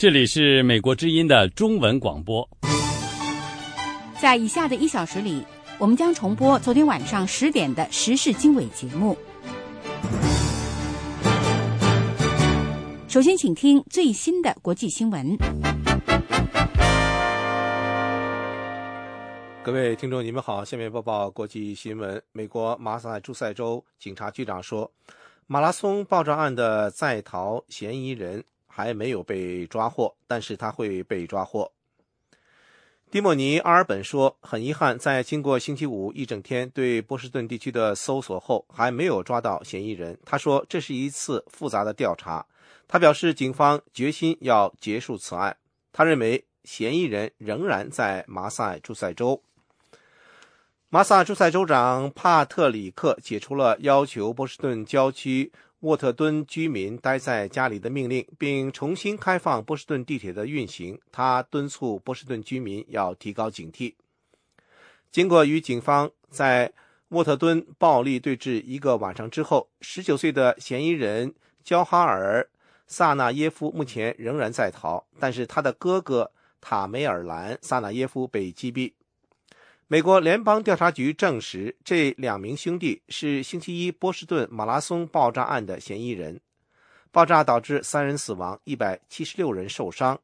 这里是美国之音的中文广播。在以下的一小时里，我们将重播昨天晚上十点的时事经纬节目。首先，请听最新的国际新闻。各位听众，你们好，下面播报国际新闻。美国马萨诸塞州警察局长说，马拉松爆炸案的在逃嫌疑人。还没有被抓获，但是他会被抓获。蒂莫尼·阿尔本说：“很遗憾，在经过星期五一整天对波士顿地区的搜索后，还没有抓到嫌疑人。”他说：“这是一次复杂的调查。”他表示，警方决心要结束此案。他认为嫌疑人仍然在马萨诸塞州。马萨诸塞州长帕特里克解除了要求波士顿郊区。沃特敦居民待在家里的命令，并重新开放波士顿地铁的运行。他敦促波士顿居民要提高警惕。经过与警方在沃特敦暴力对峙一个晚上之后，19岁的嫌疑人焦哈尔·萨纳耶夫目前仍然在逃，但是他的哥哥塔梅尔兰·萨纳耶夫被击毙。美国联邦调查局证实，这两名兄弟是星期一波士顿马拉松爆炸案的嫌疑人。爆炸导致三人死亡，一百七十六人受伤。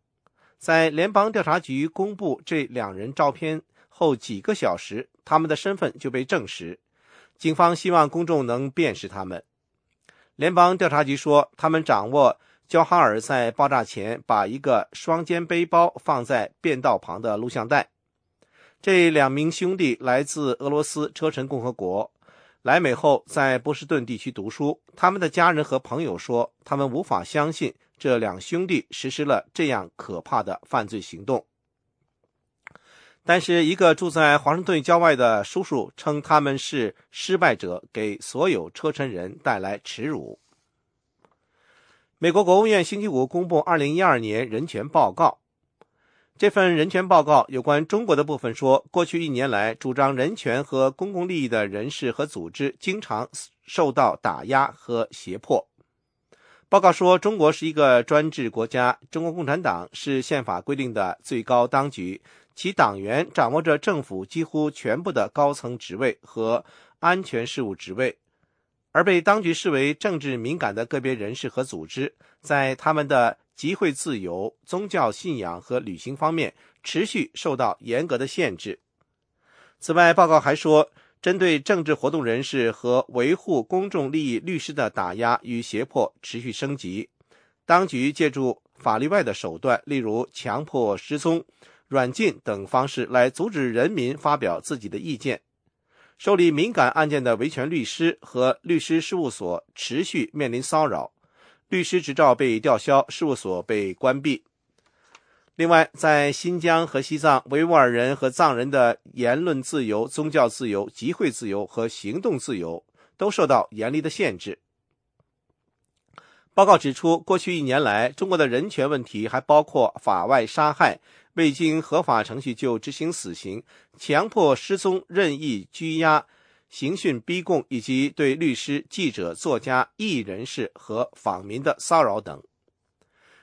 在联邦调查局公布这两人照片后几个小时，他们的身份就被证实。警方希望公众能辨识他们。联邦调查局说，他们掌握焦哈尔在爆炸前把一个双肩背包放在便道旁的录像带。这两名兄弟来自俄罗斯车臣共和国，来美后在波士顿地区读书。他们的家人和朋友说，他们无法相信这两兄弟实施了这样可怕的犯罪行动。但是，一个住在华盛顿郊外的叔叔称他们是失败者，给所有车臣人带来耻辱。美国国务院星期五公布二零一二年人权报告。这份人权报告有关中国的部分说，过去一年来，主张人权和公共利益的人士和组织经常受到打压和胁迫。报告说，中国是一个专制国家，中国共产党是宪法规定的最高当局，其党员掌握着政府几乎全部的高层职位和安全事务职位，而被当局视为政治敏感的个别人士和组织，在他们的。集会自由、宗教信仰和旅行方面持续受到严格的限制。此外，报告还说，针对政治活动人士和维护公众利益律师的打压与胁迫持续升级。当局借助法律外的手段，例如强迫失踪、软禁等方式来阻止人民发表自己的意见。受理敏感案件的维权律师和律师事务所持续面临骚扰。律师执照被吊销，事务所被关闭。另外，在新疆和西藏，维吾尔人和藏人的言论自由、宗教自由、集会自由和行动自由都受到严厉的限制。报告指出，过去一年来，中国的人权问题还包括法外杀害、未经合法程序就执行死刑、强迫失踪、任意拘押。刑讯逼供以及对律师、记者、作家、艺人士和访民的骚扰等。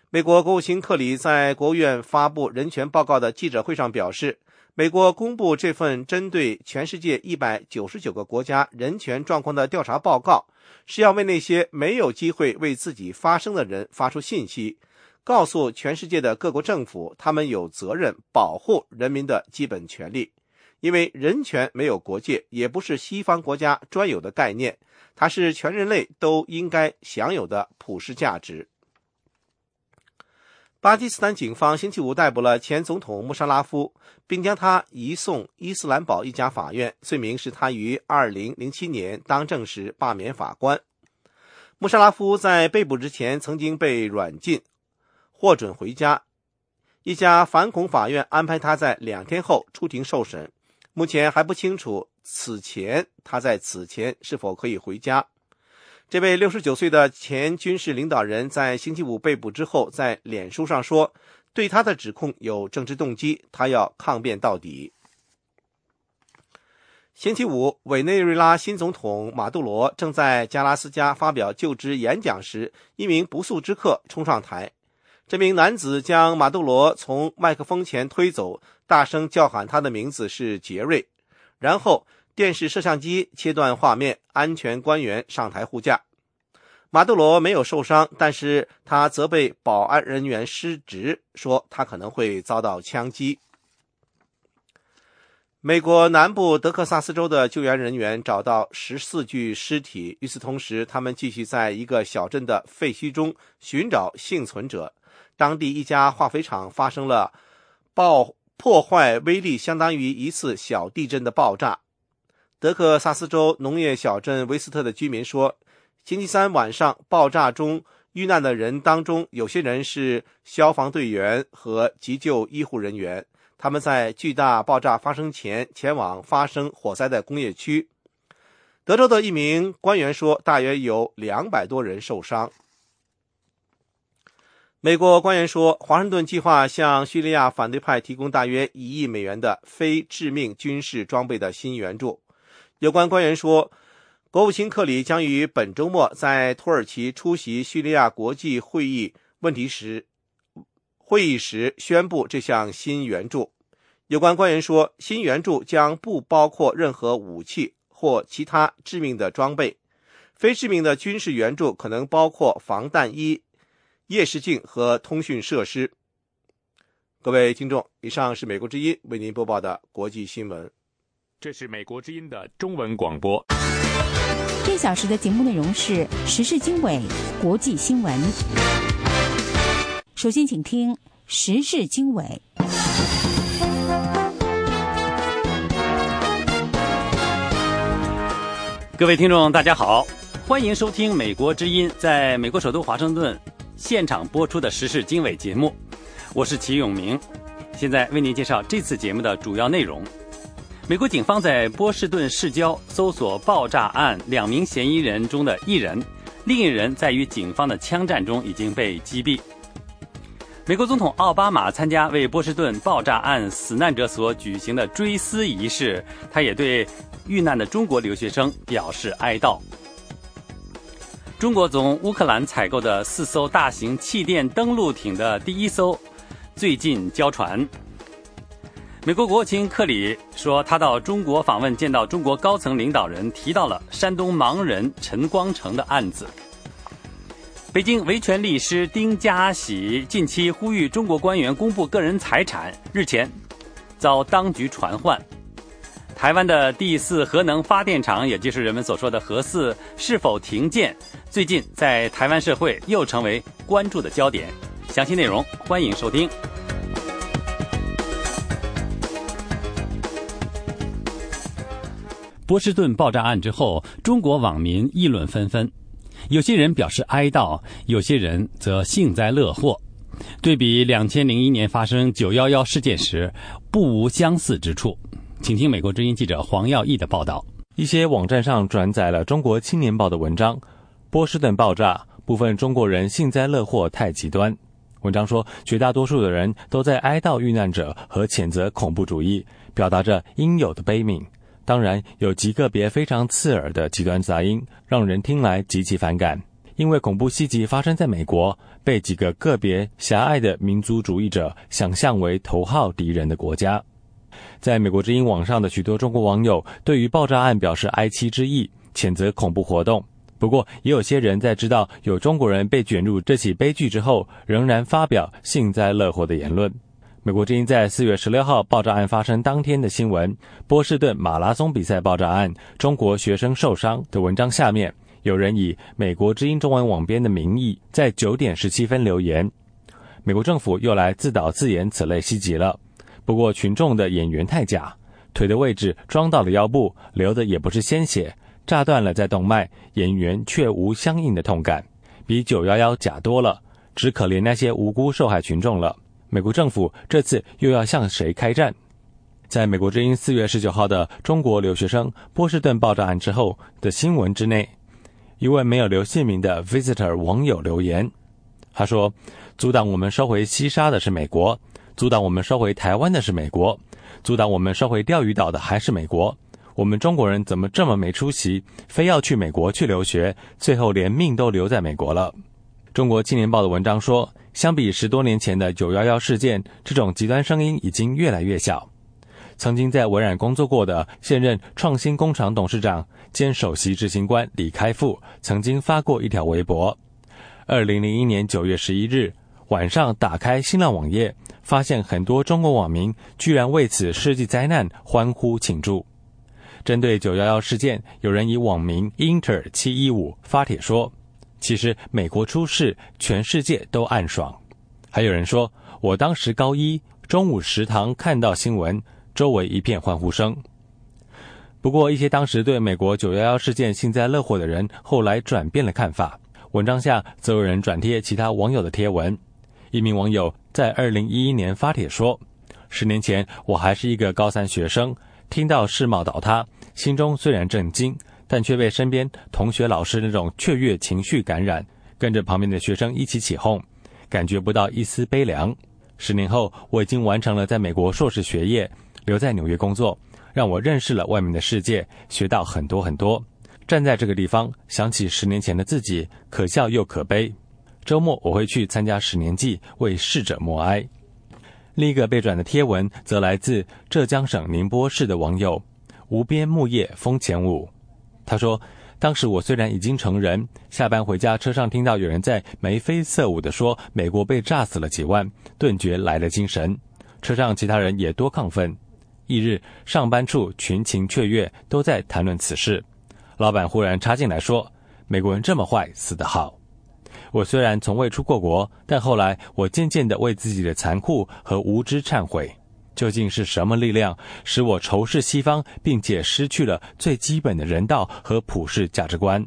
美国国务卿克里在国务院发布人权报告的记者会上表示，美国公布这份针对全世界一百九十九个国家人权状况的调查报告，是要为那些没有机会为自己发声的人发出信息，告诉全世界的各国政府，他们有责任保护人民的基本权利。因为人权没有国界，也不是西方国家专有的概念，它是全人类都应该享有的普世价值。巴基斯坦警方星期五逮捕了前总统穆沙拉夫，并将他移送伊斯兰堡一家法院，罪名是他于2007年当政时罢免法官。穆沙拉夫在被捕之前曾经被软禁，获准回家。一家反恐法院安排他在两天后出庭受审。目前还不清楚此前他在此前是否可以回家。这位六十九岁的前军事领导人在星期五被捕之后，在脸书上说，对他的指控有政治动机，他要抗辩到底。星期五，委内瑞拉新总统马杜罗正在加拉斯加发表就职演讲时，一名不速之客冲上台。这名男子将马杜罗从麦克风前推走，大声叫喊他的名字是杰瑞，然后电视摄像机切断画面，安全官员上台护驾。马杜罗没有受伤，但是他责备保安人员失职，说他可能会遭到枪击。美国南部德克萨斯州的救援人员找到十四具尸体，与此同时，他们继续在一个小镇的废墟中寻找幸存者。当地一家化肥厂发生了爆破坏威力相当于一次小地震的爆炸。德克萨斯州农业小镇威斯特的居民说。星期三晚上爆炸中遇难的人当中，有些人是消防队员和急救医护人员。他们在巨大爆炸发生前前往发生火灾的工业区。德州的一名官员说，大约有两百多人受伤。美国官员说，华盛顿计划向叙利亚反对派提供大约一亿美元的非致命军事装备的新援助。有关官员说。国务卿克里将于本周末在土耳其出席叙利亚国际会议问题时会议时宣布这项新援助。有关官员说，新援助将不包括任何武器或其他致命的装备。非致命的军事援助可能包括防弹衣、夜视镜和通讯设施。各位听众，以上是美国之音为您播报的国际新闻。这是美国之音的中文广播。这小时的节目内容是时事经纬、国际新闻。首先，请听时事经纬。各位听众，大家好，欢迎收听美国之音在美国首都华盛顿现场播出的时事经纬节目。我是齐永明，现在为您介绍这次节目的主要内容。美国警方在波士顿市郊搜索爆炸案两名嫌疑人中的一人，另一人在与警方的枪战中已经被击毙。美国总统奥巴马参加为波士顿爆炸案死难者所举行的追思仪式，他也对遇难的中国留学生表示哀悼。中国从乌克兰采购的四艘大型气垫登陆艇的第一艘最近交船。美国国务卿克里说，他到中国访问，见到中国高层领导人，提到了山东盲人陈光诚的案子。北京维权律师丁家喜近期呼吁中国官员公布个人财产，日前遭当局传唤。台湾的第四核能发电厂，也就是人们所说的核四，是否停建？最近在台湾社会又成为关注的焦点。详细内容，欢迎收听。波士顿爆炸案之后，中国网民议论纷纷，有些人表示哀悼，有些人则幸灾乐祸。对比两千零一年发生九幺幺事件时，不无相似之处。请听美国之音记者黄耀义的报道。一些网站上转载了《中国青年报》的文章，波士顿爆炸，部分中国人幸灾乐祸太极端。文章说，绝大多数的人都在哀悼遇难者和谴责恐怖主义，表达着应有的悲悯。当然，有极个别非常刺耳的极端杂音，让人听来极其反感。因为恐怖袭击发生在美国，被几个个别狭隘的民族主义者想象为头号敌人的国家。在美国之音网上的许多中国网友对于爆炸案表示哀戚之意，谴责恐怖活动。不过，也有些人在知道有中国人被卷入这起悲剧之后，仍然发表幸灾乐祸的言论。美国之音在四月十六号爆炸案发生当天的新闻——波士顿马拉松比赛爆炸案，中国学生受伤的文章下面，有人以美国之音中文网编的名义，在九点十七分留言：“美国政府又来自导自演此类袭击了。不过群众的演员太假，腿的位置装到了腰部，流的也不是鲜血，炸断了在动脉，演员却无相应的痛感，比九幺幺假多了。只可怜那些无辜受害群众了。”美国政府这次又要向谁开战？在美国之音四月十九号的中国留学生波士顿爆炸案之后的新闻之内，一位没有留姓名的 visitor 网友留言，他说：“阻挡我们收回西沙的是美国，阻挡我们收回台湾的是美国，阻挡我们收回钓鱼岛的还是美国。我们中国人怎么这么没出息，非要去美国去留学，最后连命都留在美国了？”中国青年报的文章说。相比十多年前的九幺幺事件，这种极端声音已经越来越小。曾经在微软工作过的现任创新工厂董事长兼首席执行官李开复，曾经发过一条微博：二零零一年九月十一日晚上，打开新浪网页，发现很多中国网民居然为此世纪灾难欢呼庆祝。针对九幺幺事件，有人以网名 inter 七一五发帖说。其实美国出事，全世界都暗爽。还有人说，我当时高一，中午食堂看到新闻，周围一片欢呼声。不过，一些当时对美国九幺幺事件幸灾乐祸的人，后来转变了看法。文章下则有人转贴其他网友的贴文。一名网友在二零一一年发帖说：“十年前我还是一个高三学生，听到世贸倒塌，心中虽然震惊。”但却被身边同学、老师那种雀跃情绪感染，跟着旁边的学生一起起哄，感觉不到一丝悲凉。十年后，我已经完成了在美国硕士学业，留在纽约工作，让我认识了外面的世界，学到很多很多。站在这个地方，想起十年前的自己，可笑又可悲。周末我会去参加十年祭，为逝者默哀。另一个被转的贴文，则来自浙江省宁波市的网友无边木叶风前舞。他说：“当时我虽然已经成人，下班回家车上听到有人在眉飞色舞地说美国被炸死了几万，顿觉来了精神。车上其他人也多亢奋。翌日上班处群情雀跃，都在谈论此事。老板忽然插进来说：‘美国人这么坏，死得好。’我虽然从未出过国，但后来我渐渐地为自己的残酷和无知忏悔。”究竟是什么力量使我仇视西方，并且失去了最基本的人道和普世价值观？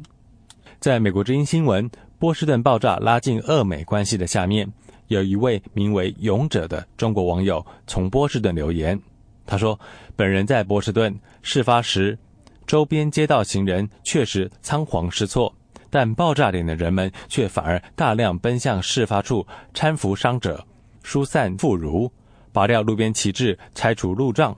在美国之音新闻“波士顿爆炸拉近俄美关系”的下面，有一位名为“勇者”的中国网友从波士顿留言。他说：“本人在波士顿，事发时周边街道行人确实仓皇失措，但爆炸点的人们却反而大量奔向事发处搀扶伤者，疏散妇孺。”拔掉路边旗帜，拆除路障。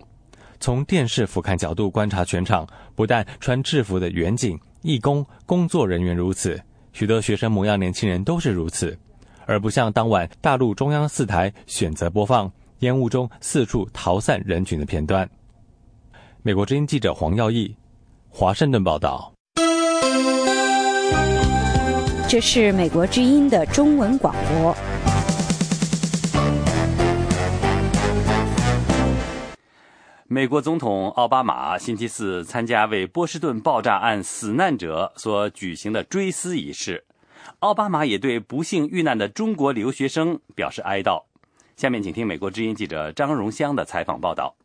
从电视俯瞰角度观察全场，不但穿制服的远警、义工、工作人员如此，许多学生模样年轻人都是如此，而不像当晚大陆中央四台选择播放烟雾中四处逃散人群的片段。美国之音记者黄耀义，华盛顿报道。这是美国之音的中文广播。美国总统奥巴马星期四参加为波士顿爆炸案死难者所举行的追思仪式，奥巴马也对不幸遇难的中国留学生表示哀悼。下面请听美国之音记者张荣香的采访报道。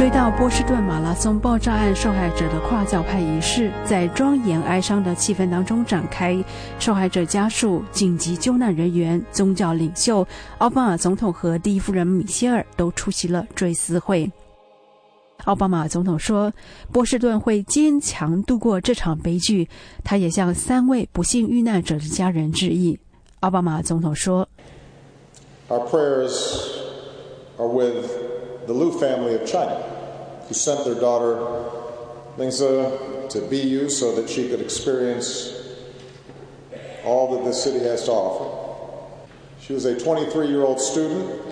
追悼波士顿马拉松爆炸案受害者的跨教派仪式，在庄严哀伤的气氛当中展开。受害者家属、紧急救难人员、宗教领袖、奥巴马总统和第一夫人米歇尔都出席了追思会。奥巴马总统说：“波士顿会坚强度过这场悲剧。”他也向三位不幸遇难者的家人致意。奥巴马总统说：“Our prayers are with the Liu family of China.” who sent their daughter Lingza to BU so that she could experience all that the city has to offer. She was a 23-year-old student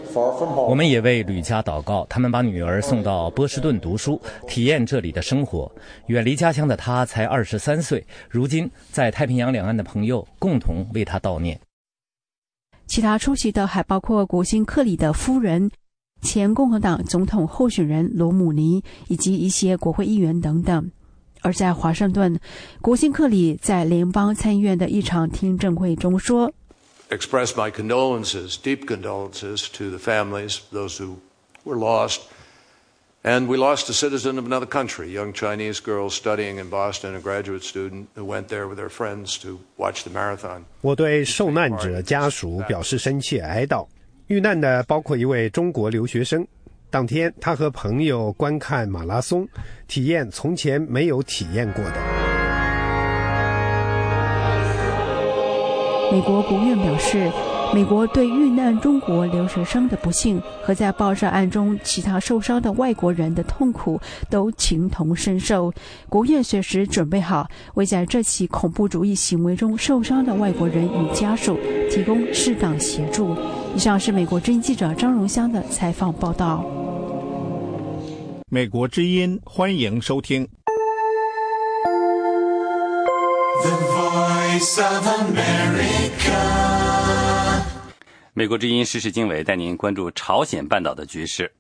我们也为吕家祷告，他们把女儿送到波士顿读书，体验这里的生活。远离家乡的她才二十三岁，如今在太平洋两岸的朋友共同为她悼念。其他出席的还包括国兴克里的夫人。前共和党总统候选人罗姆尼以及一些国会议员等等。而在华盛顿，国兴克里在联邦参议院的一场听证会中说：“Express my condolences, deep condolences to the families, those who were lost, and we lost a citizen of another country, young Chinese girl studying in Boston, a graduate student who went there with her friends to watch the marathon。”我对受难者家属表示深切哀悼。遇难的包括一位中国留学生。当天，他和朋友观看马拉松，体验从前没有体验过的。美国国务院表示，美国对遇难中国留学生的不幸和在爆炸案中其他受伤的外国人的痛苦都情同身受。国务院随时准备好为在这起恐怖主义行为中受伤的外国人与家属提供适当协助。以上是美国之音记者张荣香的采访报道。美国之音，欢迎收听。The Voice of America。美国之音时事经纬带您关注朝鲜半岛的局势。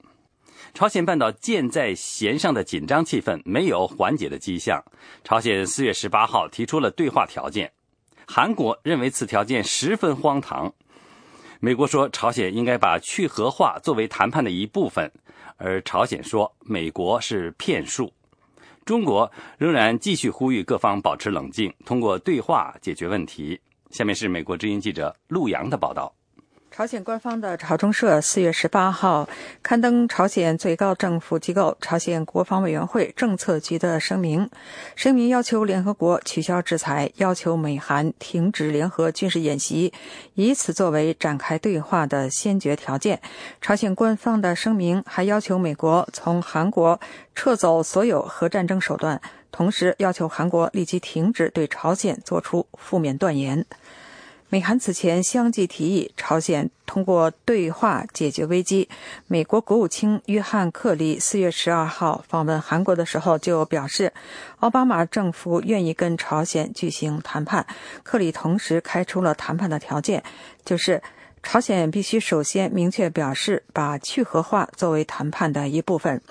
朝鲜半岛箭在弦上的紧张气氛没有缓解的迹象。朝鲜四月十八号提出了对话条件，韩国认为此条件十分荒唐。美国说朝鲜应该把去核化作为谈判的一部分，而朝鲜说美国是骗术。中国仍然继续呼吁各方保持冷静，通过对话解决问题。下面是美国之音记者陆洋的报道。朝鲜官方的朝中社四月十八号刊登朝鲜最高政府机构朝鲜国防委员会政策局的声明，声明要求联合国取消制裁，要求美韩停止联合军事演习，以此作为展开对话的先决条件。朝鲜官方的声明还要求美国从韩国撤走所有核战争手段，同时要求韩国立即停止对朝鲜做出负面断言。美韩此前相继提议朝鲜通过对话解决危机。美国国务卿约翰·克里四月十二号访问韩国的时候就表示，奥巴马政府愿意跟朝鲜举行谈判。克里同时开出了谈判的条件，就是朝鲜必须首先明确表示把去核化作为谈判的一部分。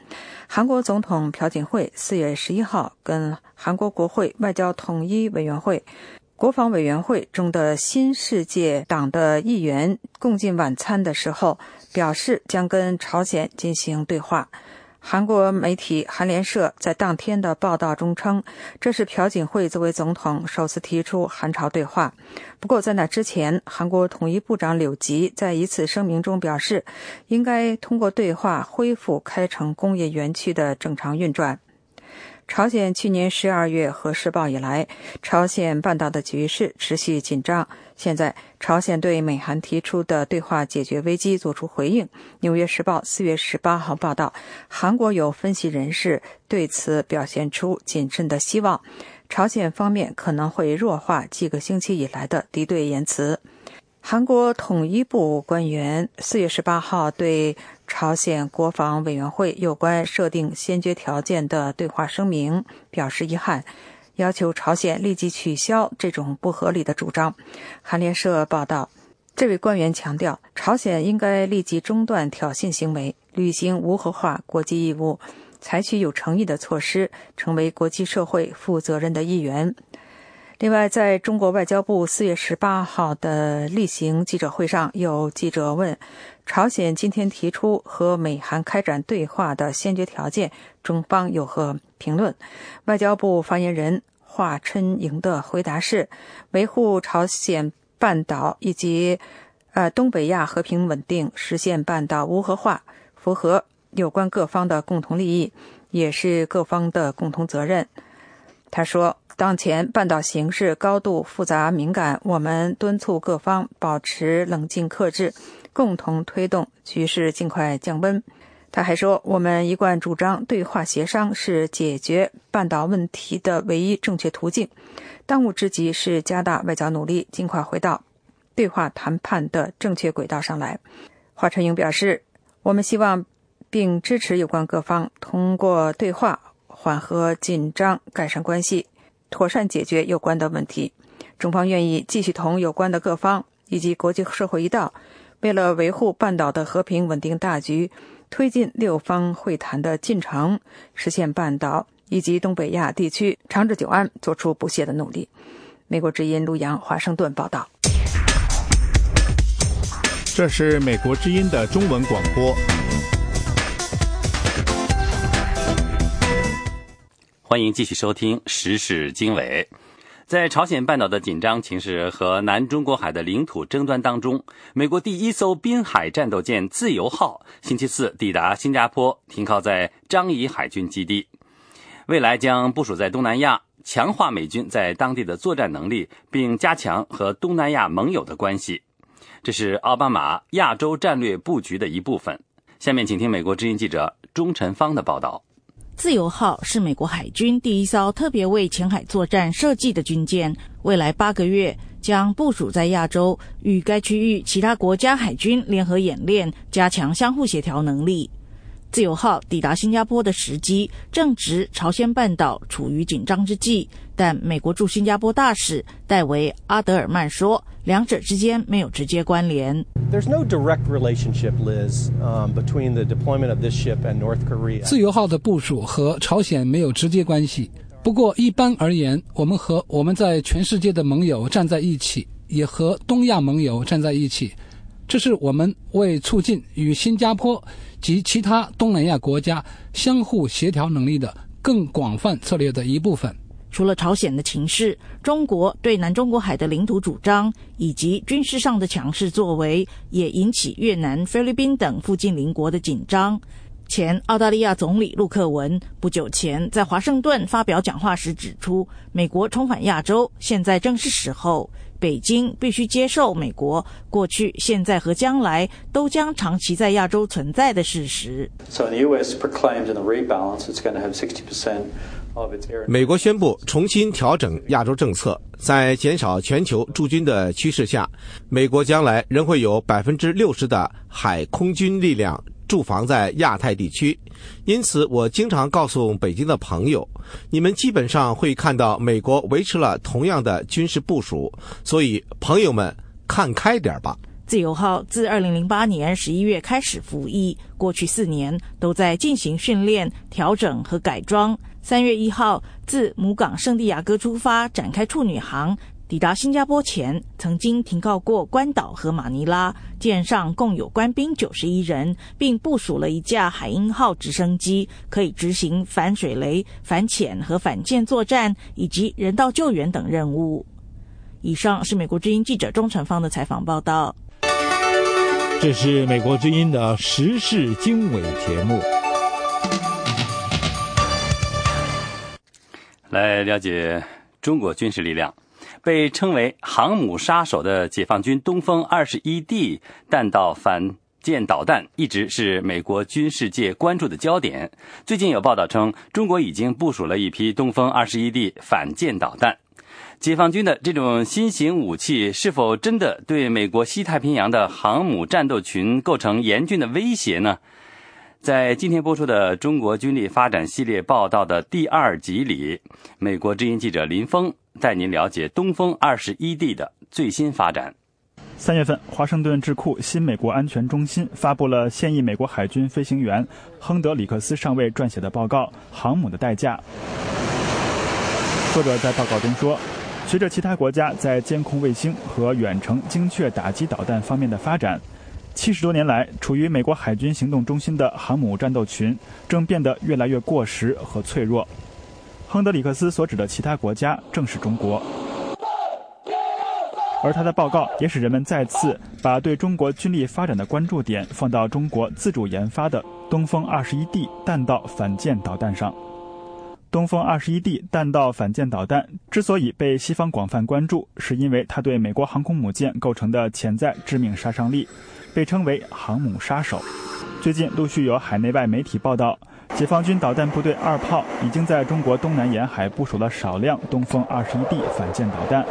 韩国总统朴槿惠四月十一号跟韩国国会外交统一委员会。国防委员会中的新世界党的议员共进晚餐的时候，表示将跟朝鲜进行对话。韩国媒体韩联社在当天的报道中称，这是朴槿惠作为总统首次提出韩朝对话。不过，在那之前，韩国统一部长柳吉在一次声明中表示，应该通过对话恢复开城工业园区的正常运转。朝鲜去年十二月核试爆以来，朝鲜半岛的局势持续紧张。现在，朝鲜对美韩提出的对话解决危机作出回应。《纽约时报》四月十八号报道，韩国有分析人士对此表现出谨慎的希望，朝鲜方面可能会弱化几个星期以来的敌对言辞。韩国统一部官员四月十八号对朝鲜国防委员会有关设定先决条件的对话声明表示遗憾，要求朝鲜立即取消这种不合理的主张。韩联社报道，这位官员强调，朝鲜应该立即中断挑衅行为，履行无核化国际义务，采取有诚意的措施，成为国际社会负责任的一员。另外，在中国外交部四月十八号的例行记者会上，有记者问：朝鲜今天提出和美韩开展对话的先决条件，中方有何评论？外交部发言人华春莹的回答是：维护朝鲜半岛以及呃东北亚和平稳定，实现半岛无核化，符合有关各方的共同利益，也是各方的共同责任。他说。当前半岛形势高度复杂敏感，我们敦促各方保持冷静克制，共同推动局势尽快降温。他还说，我们一贯主张对话协商是解决半岛问题的唯一正确途径，当务之急是加大外交努力，尽快回到对话谈判的正确轨道上来。华春莹表示，我们希望并支持有关各方通过对话缓和紧张，改善关系。妥善解决有关的问题，中方愿意继续同有关的各方以及国际社会一道，为了维护半岛的和平稳定大局，推进六方会谈的进程，实现半岛以及东北亚地区长治久安，做出不懈的努力。美国之音陆洋华盛顿报道。这是美国之音的中文广播。欢迎继续收听时事经纬。在朝鲜半岛的紧张情势和南中国海的领土争端当中，美国第一艘滨海战斗舰“自由号”星期四抵达新加坡，停靠在樟宜海军基地。未来将部署在东南亚，强化美军在当地的作战能力，并加强和东南亚盟友的关系。这是奥巴马亚洲战略布局的一部分。下面请听美国之音记者钟晨芳的报道。自由号是美国海军第一艘特别为前海作战设计的军舰，未来八个月将部署在亚洲，与该区域其他国家海军联合演练，加强相互协调能力。自由号抵达新加坡的时机正值朝鲜半岛处于紧张之际，但美国驻新加坡大使戴维·阿德尔曼说，两者之间没有直接关联。There's no direct relationship, Liz, between the deployment of this ship and North Korea. 自由号的部署和朝鲜没有直接关系。不过，一般而言，我们和我们在全世界的盟友站在一起，也和东亚盟友站在一起。这是我们为促进与新加坡及其他东南亚国家相互协调能力的更广泛策略的一部分。除了朝鲜的情势，中国对南中国海的领土主张以及军事上的强势作为，也引起越南、菲律宾等附近邻国的紧张。前澳大利亚总理陆克文不久前在华盛顿发表讲话时指出，美国重返亚洲，现在正是时候。北京必须接受美国过去、现在和将来都将长期在亚洲存在的事实。美国宣布重新调整亚洲政策，在减少全球驻军的趋势下，美国将来仍会有百分之六十的海空军力量。驻防在亚太地区，因此我经常告诉北京的朋友，你们基本上会看到美国维持了同样的军事部署，所以朋友们看开点吧。自由号自二零零八年十一月开始服役，过去四年都在进行训练、调整和改装。三月一号自母港圣地亚哥出发，展开处女航。抵达新加坡前，曾经停靠过关岛和马尼拉。舰上共有官兵九十一人，并部署了一架海鹰号直升机，可以执行反水雷、反潜和反舰作战，以及人道救援等任务。以上是美国之音记者钟成芳的采访报道。这是美国之音的时事经纬节目。来了解中国军事力量。被称为“航母杀手”的解放军东风二十一 D 弹道反舰导弹一直是美国军事界关注的焦点。最近有报道称，中国已经部署了一批东风二十一 D 反舰导弹。解放军的这种新型武器是否真的对美国西太平洋的航母战斗群构成严峻的威胁呢？在今天播出的《中国军力发展系列报道》的第二集里，美国之音记者林峰。带您了解东风二十一 D 的最新发展。三月份，华盛顿智库新美国安全中心发布了现役美国海军飞行员亨德里克斯上尉撰写的报告《航母的代价》。作者在报告中说，随着其他国家在监控卫星和远程精确打击导弹方面的发展，七十多年来处于美国海军行动中心的航母战斗群正变得越来越过时和脆弱。亨德里克斯所指的其他国家正是中国，而他的报告也使人们再次把对中国军力发展的关注点放到中国自主研发的东风二十一 D 弹道反舰导弹上。东风二十一 D 弹道反舰导弹之所以被西方广泛关注，是因为它对美国航空母舰构成的潜在致命杀伤力，被称为“航母杀手”。最近陆续有海内外媒体报道。解放军导弹部队二炮已经在中国东南沿海部署了少量东风二十一 D 反舰导弹。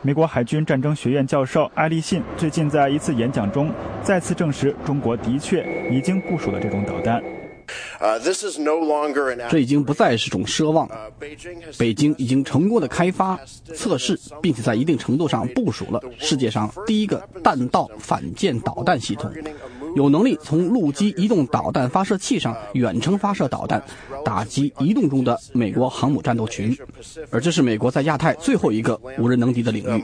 美国海军战争学院教授艾利信最近在一次演讲中再次证实，中国的确已经部署了这种导弹。这已经不再是种奢望。北京已经成功的开发、测试，并且在一定程度上部署了世界上第一个弹道反舰导弹系统。有能力从陆基移动导弹发射器上远程发射导弹，打击移动中的美国航母战斗群，而这是美国在亚太最后一个无人能敌的领域。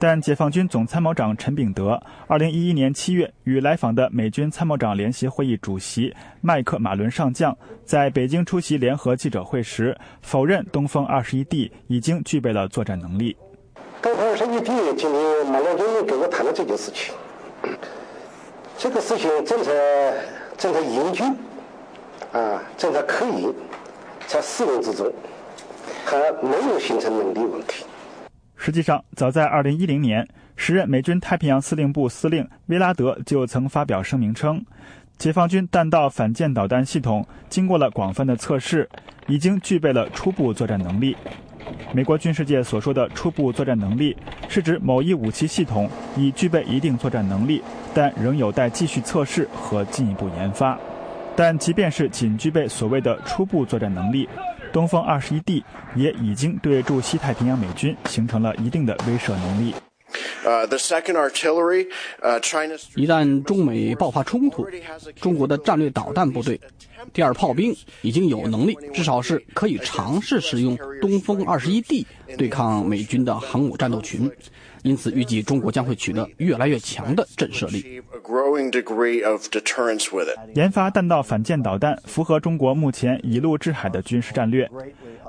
但解放军总参谋长陈炳德二零一一年七月与来访的美军参谋长联席会议主席麦克马伦上将在北京出席联合记者会时，否认东风二十一 D 已经具备了作战能力。东风二十一 D，今天马总理跟我谈了这件事情。这个事情正在正在研究，啊，正在科研，在试验之中，还没有形成能力问题。实际上，早在2010年，时任美军太平洋司令部司令威拉德就曾发表声明称，解放军弹道反舰导弹系统经过了广泛的测试，已经具备了初步作战能力。美国军事界所说的初步作战能力，是指某一武器系统已具备一定作战能力，但仍有待继续测试和进一步研发。但即便是仅具备所谓的初步作战能力，东风二十一 D 也已经对驻西太平洋美军形成了一定的威慑能力。一旦中美爆发冲突，中国的战略导弹部队第二炮兵已经有能力，至少是可以尝试使用东风二十一 D 对抗美军的航母战斗群。因此，预计中国将会取得越来越强的震慑力。研发弹道反舰导弹符合中国目前一路制海的军事战略。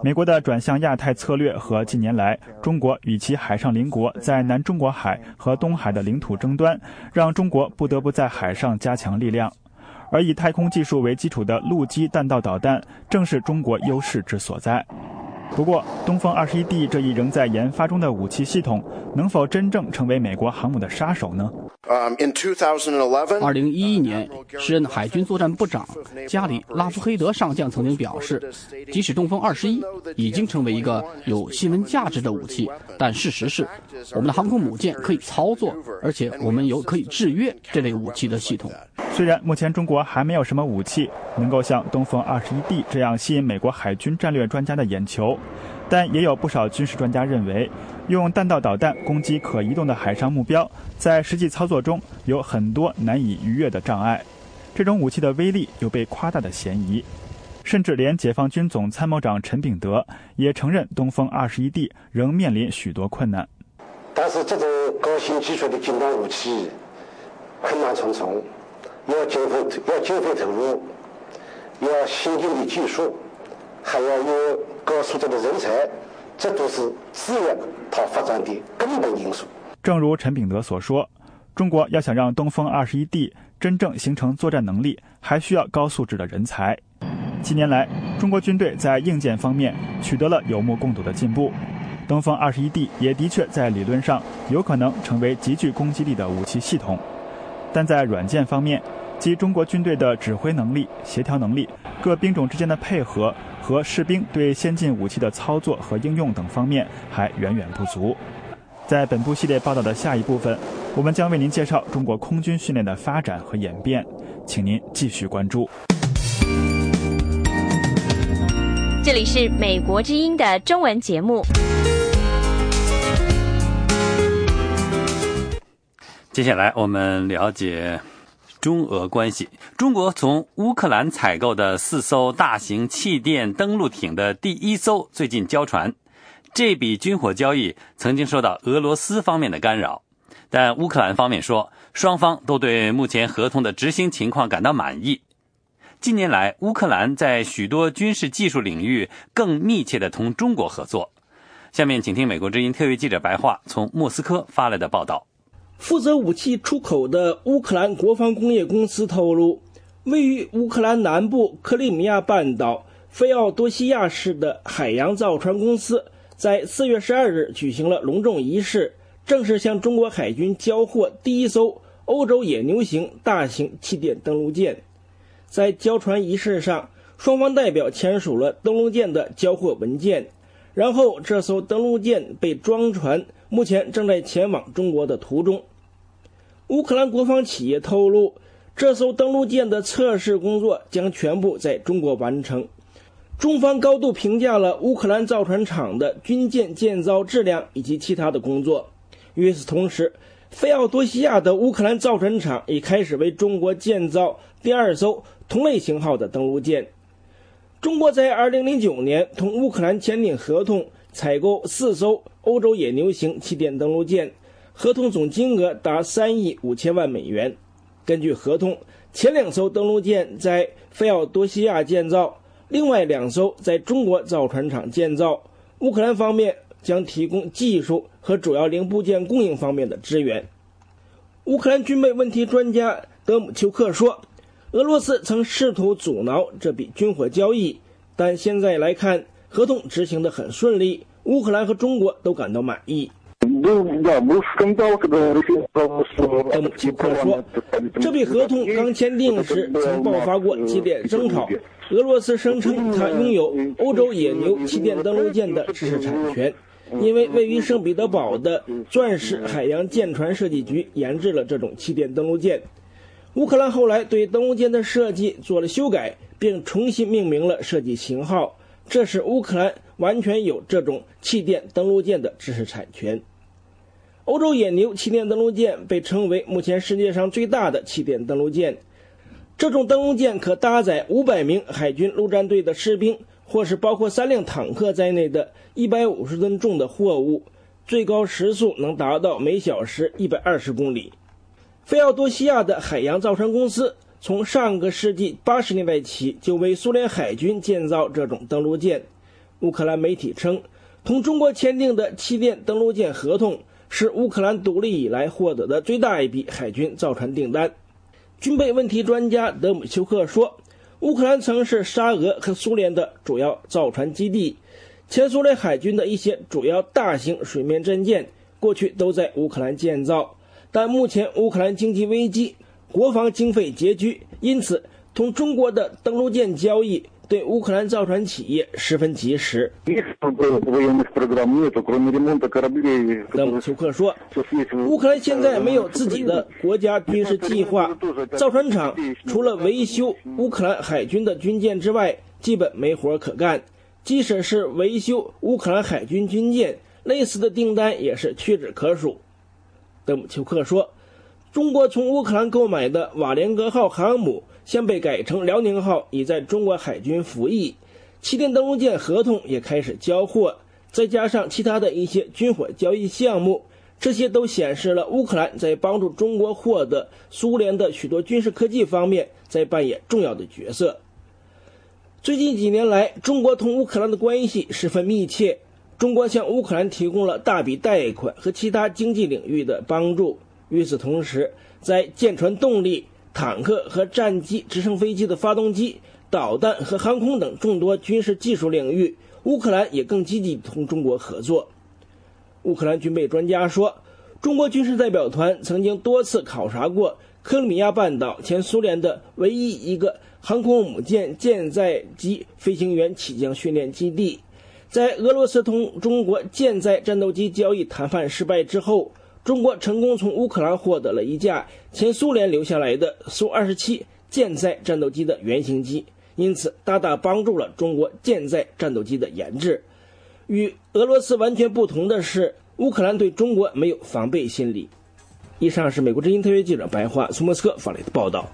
美国的转向亚太策略和近年来中国与其海上邻国在南中国海和东海的领土争端，让中国不得不在海上加强力量。而以太空技术为基础的陆基弹道导弹，正是中国优势之所在。不过，东风二十一 D 这一仍在研发中的武器系统，能否真正成为美国航母的杀手呢？二零一一年，时任海军作战部长加里·拉夫黑德上将曾经表示，即使东风二十一已经成为一个有新闻价值的武器，但事实是，我们的航空母舰可以操作，而且我们有可以制约这类武器的系统。虽然目前中国还没有什么武器能够像东风二十一 D 这样吸引美国海军战略专家的眼球，但也有不少军事专家认为。用弹道导弹攻击可移动的海上目标，在实际操作中有很多难以逾越的障碍。这种武器的威力有被夸大的嫌疑，甚至连解放军总参谋长陈炳德也承认，东风二十一 D 仍面临许多困难。但是，这种高新技术的尖端武器困难重重，要经费要经费投入，要先进的技术，还要有高素质的人才。这都是制约它发展的根本因素。正如陈炳德所说，中国要想让东风二十一 D 真正形成作战能力，还需要高素质的人才。近年来，中国军队在硬件方面取得了有目共睹的进步，东风二十一 D 也的确在理论上有可能成为极具攻击力的武器系统。但在软件方面，即中国军队的指挥能力、协调能力、各兵种之间的配合。和士兵对先进武器的操作和应用等方面还远远不足。在本部系列报道的下一部分，我们将为您介绍中国空军训练的发展和演变，请您继续关注。这里是美国之音的中文节目。接下来我们了解。中俄关系，中国从乌克兰采购的四艘大型气垫登陆艇的第一艘最近交船。这笔军火交易曾经受到俄罗斯方面的干扰，但乌克兰方面说，双方都对目前合同的执行情况感到满意。近年来，乌克兰在许多军事技术领域更密切的同中国合作。下面，请听美国之音特约记者白桦从莫斯科发来的报道。负责武器出口的乌克兰国防工业公司透露，位于乌克兰南部克里米亚半岛菲奥多西亚市的海洋造船公司在四月十二日举行了隆重仪式，正式向中国海军交货第一艘欧洲野牛型大型气垫登陆舰。在交船仪式上，双方代表签署了登陆舰的交货文件，然后这艘登陆舰被装船，目前正在前往中国的途中。乌克兰国防企业透露，这艘登陆舰的测试工作将全部在中国完成。中方高度评价了乌克兰造船厂的军舰建造质量以及其他的工作。与此同时，菲奥多西亚的乌克兰造船厂已开始为中国建造第二艘同类型号的登陆舰。中国在2009年同乌克兰签订合同，采购四艘欧洲野牛型气垫登陆舰。合同总金额达三亿五千万美元。根据合同，前两艘登陆舰在菲奥多西亚建造，另外两艘在中国造船厂建造。乌克兰方面将提供技术和主要零部件供应方面的支援。乌克兰军备问题专家德姆丘克说：“俄罗斯曾试图阻挠这笔军火交易，但现在来看，合同执行得很顺利，乌克兰和中国都感到满意。”德姆丘克说，这笔合同刚签订时曾爆发过激烈争吵。俄罗斯声称它拥有欧洲野牛气垫登陆舰的知识产权，因为位于圣彼得堡的钻石海洋舰船设计局研制了这种气垫登陆舰。乌克兰后来对登陆舰的设计做了修改，并重新命名了设计型号，这是乌克兰完全有这种气垫登陆舰的知识产权。欧洲野牛气垫登陆舰被称为目前世界上最大的气垫登陆舰。这种登陆舰可搭载五百名海军陆战队的士兵，或是包括三辆坦克在内的一百五十吨重的货物，最高时速能达到每小时一百二十公里。菲奥多西亚的海洋造船公司从上个世纪八十年代起就为苏联海军建造这种登陆舰。乌克兰媒体称，同中国签订的气垫登陆舰合同是乌克兰独立以来获得的最大一笔海军造船订单。军备问题专家德姆丘克说：“乌克兰曾是沙俄和苏联的主要造船基地，前苏联海军的一些主要大型水面战舰过去都在乌克兰建造。但目前乌克兰经济危机，国防经费拮据，因此同中国的登陆舰交易。”对乌克兰造船企业十分及时。德姆丘克说：“乌克兰现在没有自己的国家军事计划，造船厂除了维修乌克兰海军的军舰之外，基本没活可干。即使是维修乌克兰海军军舰，类似的订单也是屈指可数。”德姆丘克说：“中国从乌克兰购买的瓦良格号航母。”将被改成辽宁号，已在中国海军服役。气垫登陆舰合同也开始交货，再加上其他的一些军火交易项目，这些都显示了乌克兰在帮助中国获得苏联的许多军事科技方面在扮演重要的角色。最近几年来，中国同乌克兰的关系十分密切，中国向乌克兰提供了大笔贷款和其他经济领域的帮助。与此同时，在舰船动力。坦克和战机、直升飞机的发动机、导弹和航空等众多军事技术领域，乌克兰也更积极同中国合作。乌克兰军备专家说，中国军事代表团曾经多次考察过克里米亚半岛前苏联的唯一一个航空母舰舰载机飞行员起降训练基地。在俄罗斯同中国舰载战斗机交易谈判失败之后。中国成功从乌克兰获得了一架前苏联留下来的苏 -27 舰载战斗机的原型机，因此大大帮助了中国舰载战斗机的研制。与俄罗斯完全不同的是，乌克兰对中国没有防备心理。以上是美国之音特约记者白桦从莫斯科发来的报道。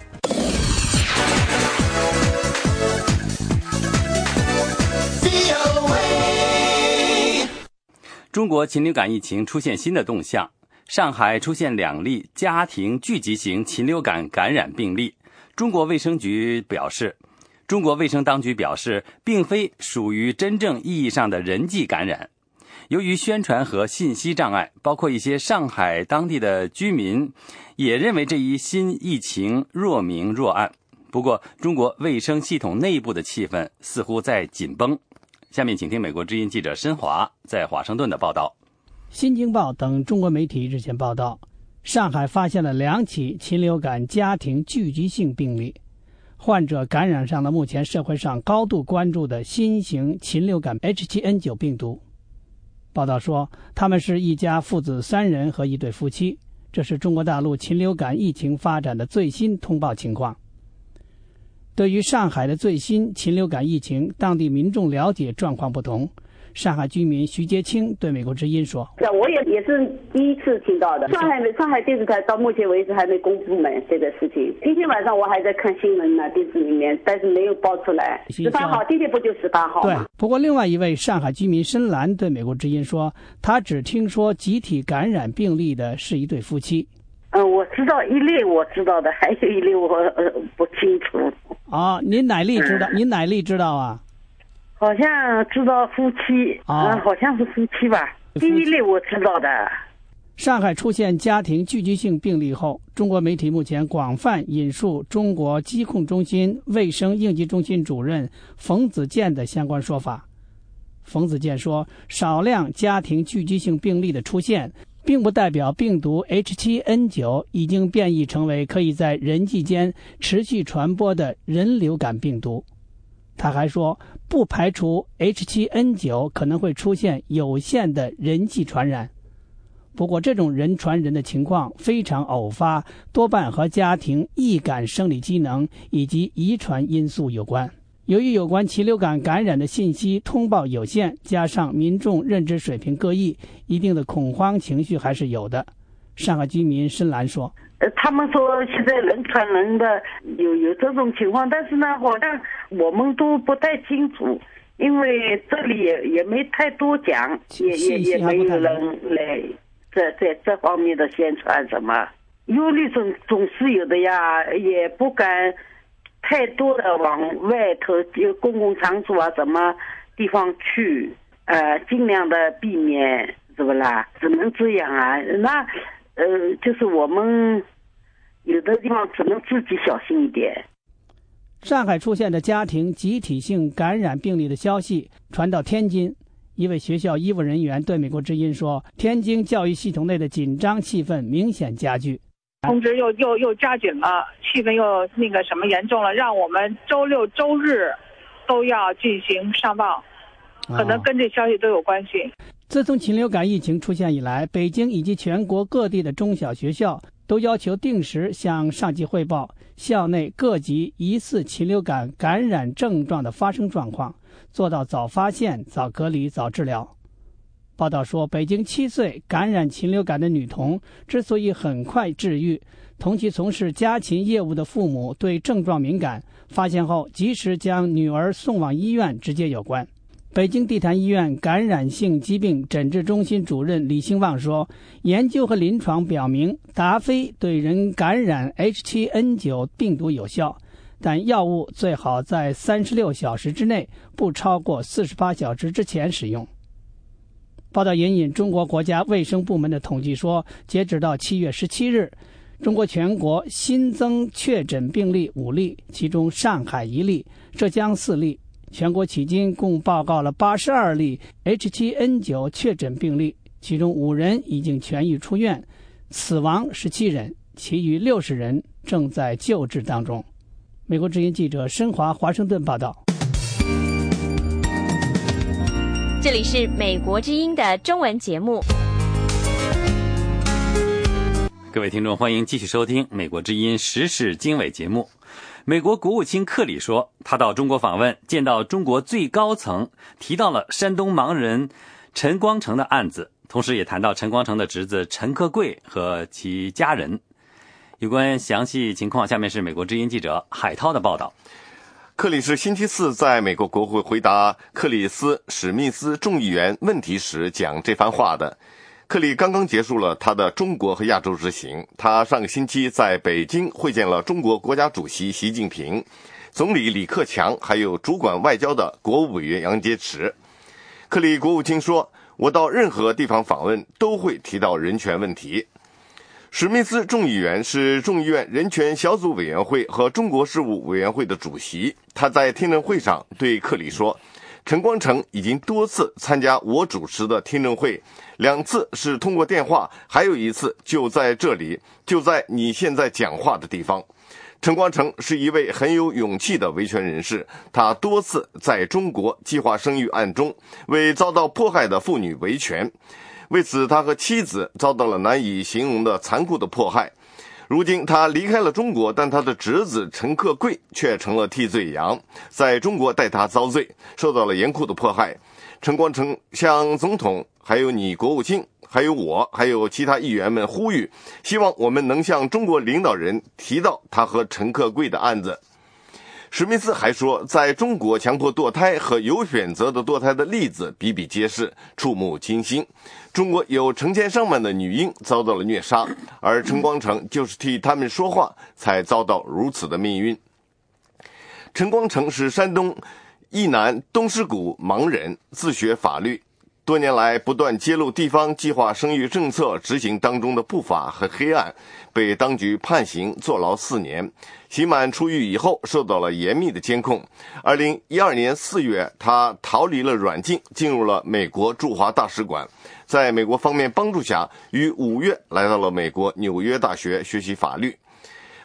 中国禽流感疫情出现新的动向。上海出现两例家庭聚集型禽流感感染病例。中国卫生局表示，中国卫生当局表示，并非属于真正意义上的人际感染。由于宣传和信息障碍，包括一些上海当地的居民也认为这一新疫情若明若暗。不过，中国卫生系统内部的气氛似乎在紧绷。下面，请听美国之音记者申华在华盛顿的报道。《新京报》等中国媒体日前报道，上海发现了两起禽流感家庭聚集性病例，患者感染上了目前社会上高度关注的新型禽流感 H7N9 病毒。报道说，他们是一家父子三人和一对夫妻。这是中国大陆禽流感疫情发展的最新通报情况。对于上海的最新禽流感疫情，当地民众了解状况不同。上海居民徐杰清对美国之音说：“是，我也也是第一次听到的。上海的上海电视台到目前为止还没公布呢这个事情。今天晚上我还在看新闻呢，电视里面，但是没有报出来。十八号，今天不就十八号对。不过，另外一位上海居民深蓝对美国之音说，他只听说集体感染病例的是一对夫妻。嗯，我知道一例我知道的，还有一例我呃不清楚。啊，您哪例知道？您哪例知道啊？”好像知道夫妻啊，好像是夫妻吧。第一例我知道的。上海出现家庭聚集性病例后，中国媒体目前广泛引述中国疾控中心卫生应急中心主任冯子健的相关说法。冯子健说，少量家庭聚集性病例的出现，并不代表病毒 H7N9 已经变异成为可以在人际间持续传播的人流感病毒。他还说，不排除 H7N9 可能会出现有限的人际传染。不过，这种人传人的情况非常偶发，多半和家庭易感生理机能以及遗传因素有关。由于有关禽流感感染的信息通报有限，加上民众认知水平各异，一定的恐慌情绪还是有的。上海居民深蓝说：“呃，他们说现在人传人的有有这种情况，但是呢，好像我们都不太清楚，因为这里也也没太多讲，也也也没有人来。”在在这方面的宣传什么忧虑总总是有的呀，也不敢太多的往外头就公共场所啊什么地方去，呃，尽量的避免，是不啦？只能这样啊。那呃，就是我们有的地方只能自己小心一点。上海出现的家庭集体性感染病例的消息传到天津。一位学校医务人员对美国之音说：“天津教育系统内的紧张气氛明显加剧，通知又又又加紧了，气氛又那个什么严重了，让我们周六周日都要进行上报，可能跟这消息都有关系。”自从禽流感疫情出现以来，北京以及全国各地的中小学校都要求定时向上级汇报校内各级疑似禽流感感染症状的发生状况。做到早发现、早隔离、早治疗。报道说，北京七岁感染禽流感的女童之所以很快治愈，同其从事家禽业务的父母对症状敏感，发现后及时将女儿送往医院直接有关。北京地坛医院感染性疾病诊治中心主任李兴旺说：“研究和临床表明，达菲对人感染 H7N9 病毒有效。”但药物最好在三十六小时之内，不超过四十八小时之前使用。报道援引中国国家卫生部门的统计说，截止到七月十七日，中国全国新增确诊病例五例，其中上海一例，浙江四例。全国迄今共报告了八十二例 H7N9 确诊病例，其中五人已经痊愈出院，死亡十七人，其余六十人正在救治当中。美国之音记者申华华盛顿报道。这里是美国之音的中文节目。各位听众，欢迎继续收听美国之音时事经纬节目。美国国务卿克里说，他到中国访问，见到中国最高层，提到了山东盲人陈光诚的案子，同时也谈到陈光诚的侄子陈克贵和其家人。有关详细情况，下面是美国之音记者海涛的报道。克里是星期四在美国国会回答克里斯史密斯众议员问题时讲这番话的。克里刚刚结束了他的中国和亚洲之行，他上个星期在北京会见了中国国家主席习近平、总理李克强，还有主管外交的国务委员杨洁篪。克里国务卿说：“我到任何地方访问都会提到人权问题。”史密斯众议员是众议院人权小组委员会和中国事务委员会的主席。他在听证会上对克里说：“陈光诚已经多次参加我主持的听证会，两次是通过电话，还有一次就在这里，就在你现在讲话的地方。陈光诚是一位很有勇气的维权人士，他多次在中国计划生育案中为遭到迫害的妇女维权。”为此，他和妻子遭到了难以形容的残酷的迫害。如今，他离开了中国，但他的侄子陈克贵却成了替罪羊，在中国代他遭罪，受到了严酷的迫害。陈光诚向总统、还有你国务卿、还有我、还有其他议员们呼吁，希望我们能向中国领导人提到他和陈克贵的案子。史密斯还说，在中国强迫堕胎和有选择的堕胎的例子比比皆是，触目惊心。中国有成千上万的女婴遭到了虐杀，而陈光诚就是替他们说话，才遭到如此的命运。陈光诚是山东沂南东势谷盲人，自学法律。多年来，不断揭露地方计划生育政策执行当中的不法和黑暗，被当局判刑坐牢四年。刑满出狱以后，受到了严密的监控。二零一二年四月，他逃离了软禁，进入了美国驻华大使馆。在美国方面帮助下，于五月来到了美国纽约大学学习法律。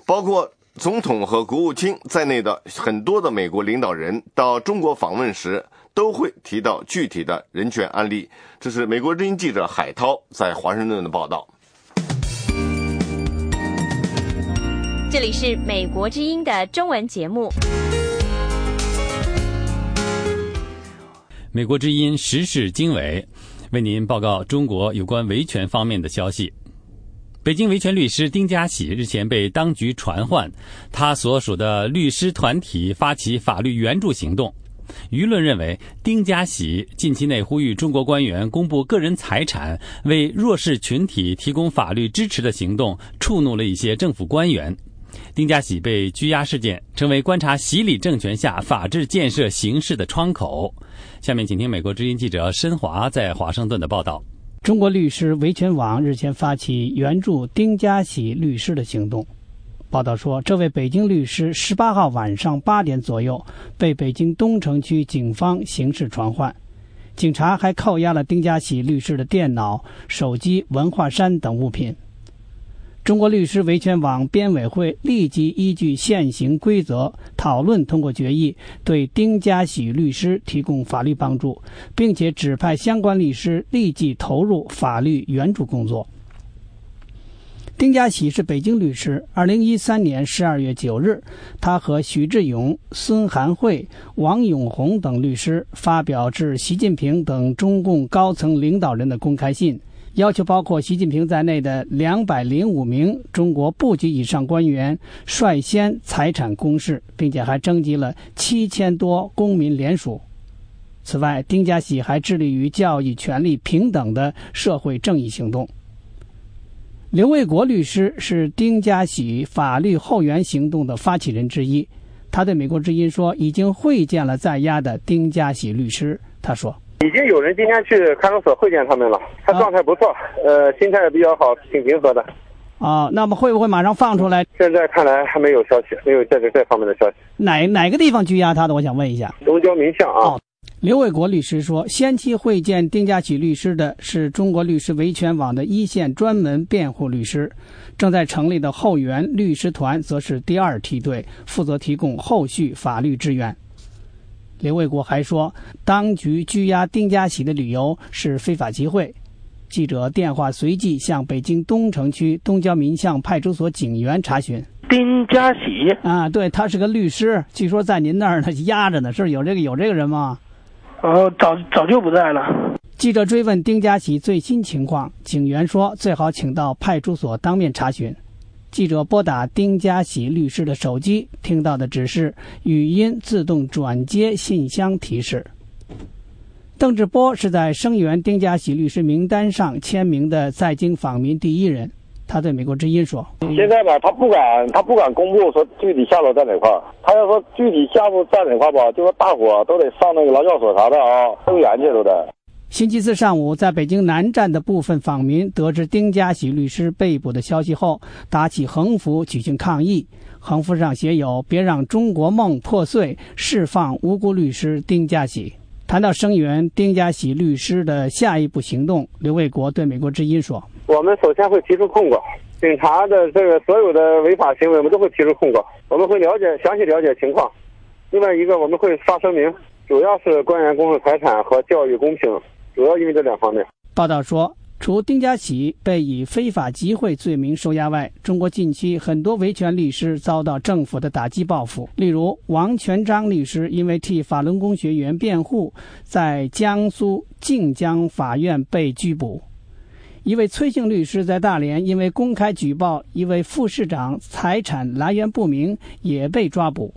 包括总统和国务卿在内的很多的美国领导人到中国访问时，都会提到具体的人权案例。这是美国之音记者海涛在华盛顿的报道。这里是美国之音的中文节目。美国之音时事经纬为您报告中国有关维权方面的消息。北京维权律师丁家喜日前被当局传唤，他所属的律师团体发起法律援助行动。舆论认为，丁家喜近期内呼吁中国官员公布个人财产，为弱势群体提供法律支持的行动，触怒了一些政府官员。丁家喜被拘押事件成为观察洗礼政权下法治建设形势的窗口。下面，请听美国之音记者申华在华盛顿的报道。中国律师维权网日前发起援助丁家喜律师的行动。报道说，这位北京律师十八号晚上八点左右被北京东城区警方刑事传唤，警察还扣押了丁家喜律师的电脑、手机、文化衫等物品。中国律师维权网编委会立即依据现行规则讨论通过决议，对丁家喜律师提供法律帮助，并且指派相关律师立即投入法律援助工作。丁家喜是北京律师。二零一三年十二月九日，他和许志勇、孙涵慧、王永红等律师发表致习近平等中共高层领导人的公开信。要求包括习近平在内的两百零五名中国部级以上官员率先财产公示，并且还征集了七千多公民联署。此外，丁家喜还致力于教育、权利、平等的社会正义行动。刘卫国律师是丁家喜法律后援行动的发起人之一，他对美国之音说：“已经会见了在押的丁家喜律师。”他说。已经有人今天去看守所会见他们了，他状态不错，呃，心态也比较好，挺平和的。啊，那么会不会马上放出来？现在看来还没有消息，没有这个这方面的消息。哪哪个地方拘押他的？我想问一下。东郊民巷啊。刘伟国律师说，先期会见丁家喜律师的是中国律师维权网的一线专门辩护律师，正在成立的后援律师团则是第二梯队，负责提供后续法律支援。刘卫国还说，当局拘押丁家喜的理由是非法集会。记者电话随即向北京东城区东郊民巷派出所警员查询。丁家喜啊，对他是个律师，据说在您那儿呢压着呢，是有这个有这个人吗？哦，早早就不在了。记者追问丁家喜最新情况，警员说最好请到派出所当面查询。记者拨打丁家喜律师的手机，听到的只是语音自动转接信箱提示。邓志波是在声援丁家喜律师名单上签名的在京访民第一人，他对美国之音说：“现在吧，他不敢，他不敢公布说具体下落在哪块儿他要说具体下落在哪块儿吧，就说大伙都得上那个劳教所啥的啊，动员去都得。”星期四上午，在北京南站的部分访民得知丁家喜律师被捕的消息后，打起横幅举行抗议。横幅上写有“别让中国梦破碎，释放无辜律师丁家喜”。谈到声援丁家喜律师的下一步行动，刘卫国对美国之音说：“我们首先会提出控告，警察的这个所有的违法行为，我们都会提出控告。我们会了解详细了解情况。另外一个，我们会发声明，主要是官员公共财产和教育公平。”主要因为这两方面。报道说，除丁家喜被以非法集会罪名收押外，中国近期很多维权律师遭到政府的打击报复。例如，王全章律师因为替法轮功学员辩护，在江苏靖江法院被拘捕；一位崔姓律师在大连因为公开举报一位副市长财产来源不明，也被抓捕。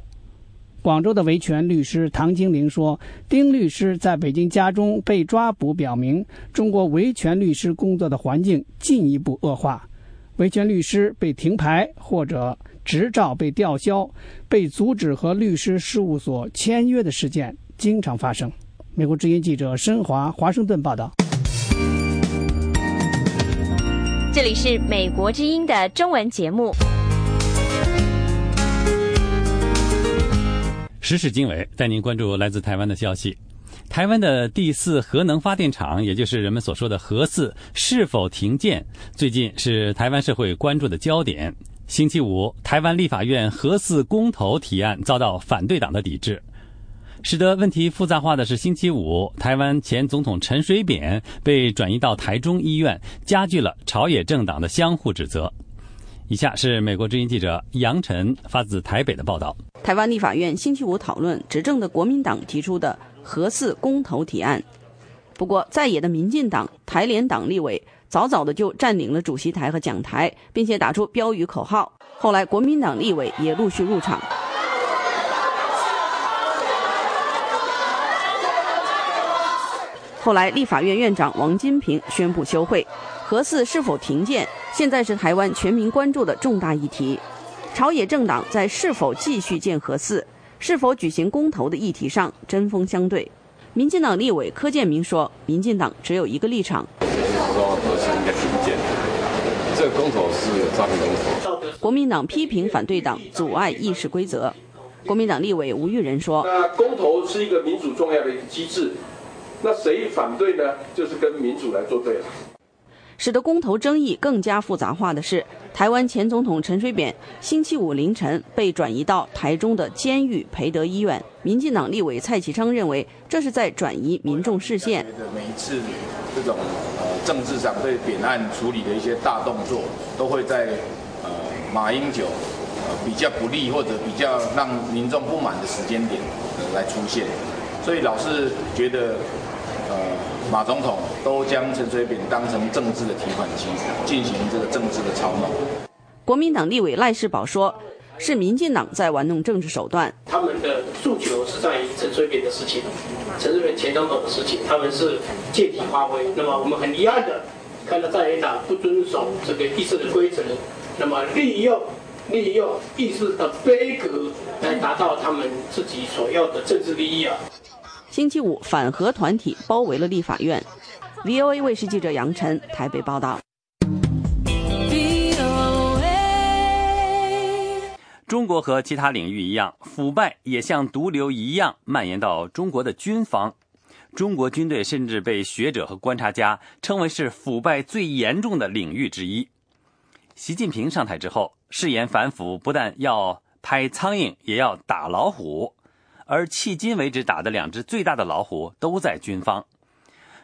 广州的维权律师唐金玲说：“丁律师在北京家中被抓捕，表明中国维权律师工作的环境进一步恶化。维权律师被停牌或者执照被吊销，被阻止和律师事务所签约的事件经常发生。”美国之音记者申华华盛顿报道。这里是美国之音的中文节目。时事经纬带您关注来自台湾的消息。台湾的第四核能发电厂，也就是人们所说的核四，是否停建，最近是台湾社会关注的焦点。星期五，台湾立法院核四公投提案遭到反对党的抵制，使得问题复杂化的是，星期五，台湾前总统陈水扁被转移到台中医院，加剧了朝野政党的相互指责。以下是美国之音记者杨晨发自台北的报道：台湾立法院星期五讨论执政的国民党提出的核四公投提案，不过在野的民进党、台联党立委早早的就占领了主席台和讲台，并且打出标语口号。后来国民党立委也陆续入场。后来立法院院长王金平宣布休会。核四是否停建，现在是台湾全民关注的重大议题。朝野政党在是否继续建核四、是否举行公投的议题上针锋相对。民进党立委柯建明说：“民进党只有一个立场，说核四应该停建。这个公投是诈骗公投。”国民党批评反对党阻碍议事规则。国民党立委吴玉仁说：“那公投是一个民主重要的一个机制，那谁反对呢？就是跟民主来作对了。”使得公投争议更加复杂化的是，台湾前总统陈水扁星期五凌晨被转移到台中的监狱培德医院。民进党立委蔡启昌认为，这是在转移民众视线。每一次这种呃政治上对扁案处理的一些大动作，都会在呃马英九呃比较不利或者比较让民众不满的时间点来出现，所以老是觉得呃。马总统都将陈水扁当成政治的提款机，进行这个政治的操弄。国民党立委赖世宝说：“是民进党在玩弄政治手段。他们的诉求是在于陈水扁的事情，陈水扁前总统的事情，他们是借题发挥。那么我们很遗憾的看到在野党不遵守这个议事的规则，那么利用利用议事的规格来达到他们自己所要的政治利益啊。”星期五，反核团体包围了立法院。VOA 卫视记者杨晨台北报道。中国和其他领域一样，腐败也像毒瘤一样蔓延到中国的军方。中国军队甚至被学者和观察家称为是腐败最严重的领域之一。习近平上台之后，誓言反腐，不但要拍苍蝇，也要打老虎。而迄今为止打的两只最大的老虎都在军方，